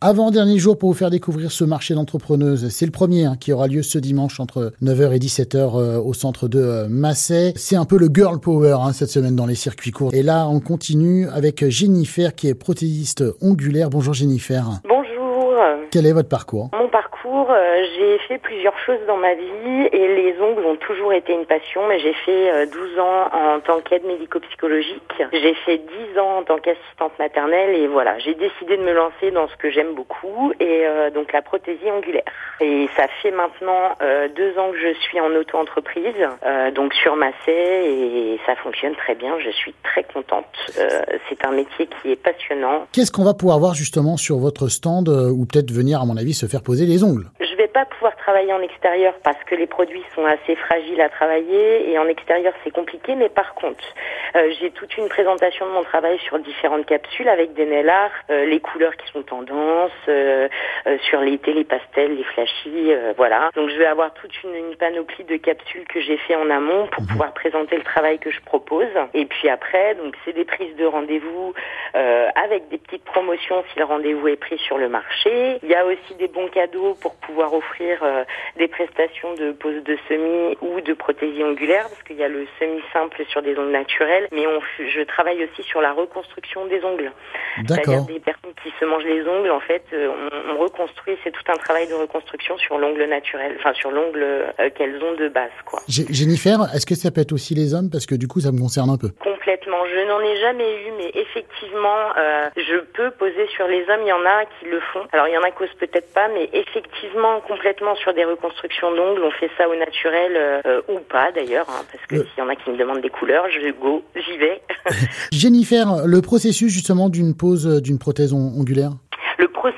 Avant-dernier jour pour vous faire découvrir ce marché d'entrepreneuses. C'est le premier hein, qui aura lieu ce dimanche entre 9h et 17h euh, au centre de euh. C'est un peu le girl power hein, cette semaine dans les circuits courts. Et là, on continue avec Jennifer qui est prothésiste ongulaire. Bonjour Jennifer. Quel est votre parcours? Mon parcours, euh, j'ai fait plusieurs choses dans ma vie et les ongles ont toujours été une passion, mais j'ai fait 12 euh, ans en tant qu'aide médico-psychologique. J'ai fait 10 ans en tant qu'assistante maternelle et voilà, j'ai décidé de me lancer dans ce que j'aime beaucoup et euh, donc la prothésie ongulaire. Et ça fait maintenant deux ans que je suis en auto-entreprise, donc sur Massé et ça fonctionne très bien. Je suis très contente. c'est un métier qui est passionnant. Qu'est-ce qu'on va pouvoir voir justement sur votre stand ou peut-être venir, à mon avis, se faire poser les ongles? Je vais pas pouvoir travailler en extérieur parce que les produits sont assez fragiles à travailler et en extérieur c'est compliqué. Mais par contre, euh, j'ai toute une présentation de mon travail sur différentes capsules avec des nail art, euh, les couleurs qui sont tendances, euh, sur l'été les pastels, les flashy, voilà. Donc je vais avoir toute une, panoplie de capsules que j'ai fait en amont pour mhm. pouvoir présenter le travail que je propose. Et puis après, donc c'est des prises de rendez-vous avec des petites promotions si le rendez-vous est pris sur le marché. Il y a aussi des bons cadeaux pour pouvoir offrir des prestations de pose de semis ou de prothésie ongulaire parce qu'il y a le semi simple sur des ongles naturels, mais on, je travaille aussi sur la reconstruction des ongles. C'est-à-dire des personnes qui se mangent les ongles, en fait, euh, on, reconstruit, c'est tout un travail de reconstruction sur l'ongle naturel, enfin sur l'ongle euh, qu'elles ont de base, quoi. Jennifer, est-ce que ça peut être aussi les hommes? Parce que du coup ça me concerne un peu Je n'en ai jamais eu, mais effectivement, euh, je peux poser sur les hommes. Il y en a qui le font. Alors il y en a qui osent peut-être pas, mais effectivement, complètement sur des reconstructions d'ongles, on fait ça au naturel euh, ou pas d'ailleurs, hein, parce que s'il y en a qui me demandent des couleurs, je go, j'y vais. Jennifer, le processus justement d'une pose d'une prothèse ongulaire?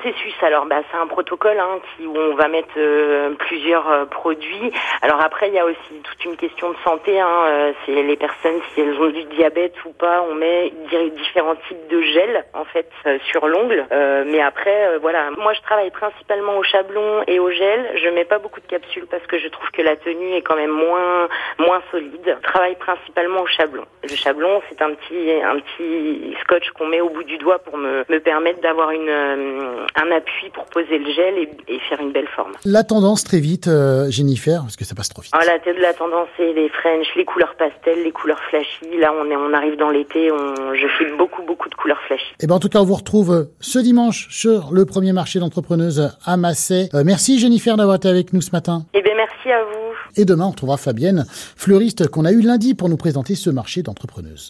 Processus, alors bah, c'est un protocole hein, qui, où on va mettre euh, plusieurs euh, produits. Alors après, il y a aussi toute une question de santé. Hein, euh, c'est les personnes, si elles ont du diabète ou pas, on met différents types de gel en fait sur l'ongle. mais après, voilà, moi je travaille principalement au chablon et au gel. Je mets pas beaucoup de capsules parce que je trouve que la tenue est quand même moins moins solide. Je travaille principalement au chablon. Le chablon, c'est un petit un petit scotch qu'on met au bout du doigt pour me, me permettre d'avoir une un appui pour poser le gel et, faire une belle forme. La tendance très vite, euh, Jennifer, parce que ça passe trop vite. Ah, la, la tendance, c'est les French, les couleurs pastel, les couleurs flashy. Là, on, est, on arrive dans l'été, on, je file beaucoup, beaucoup de couleurs flashy. Et eh ben, en tout cas, on vous retrouve ce dimanche sur le premier marché d'entrepreneuses à Massé. Euh, merci Jennifer d'avoir été avec nous ce matin. Eh bien, merci à vous. Et demain, on retrouvera Fabienne, fleuriste qu'on a eu lundi pour nous présenter ce marché d'entrepreneuses.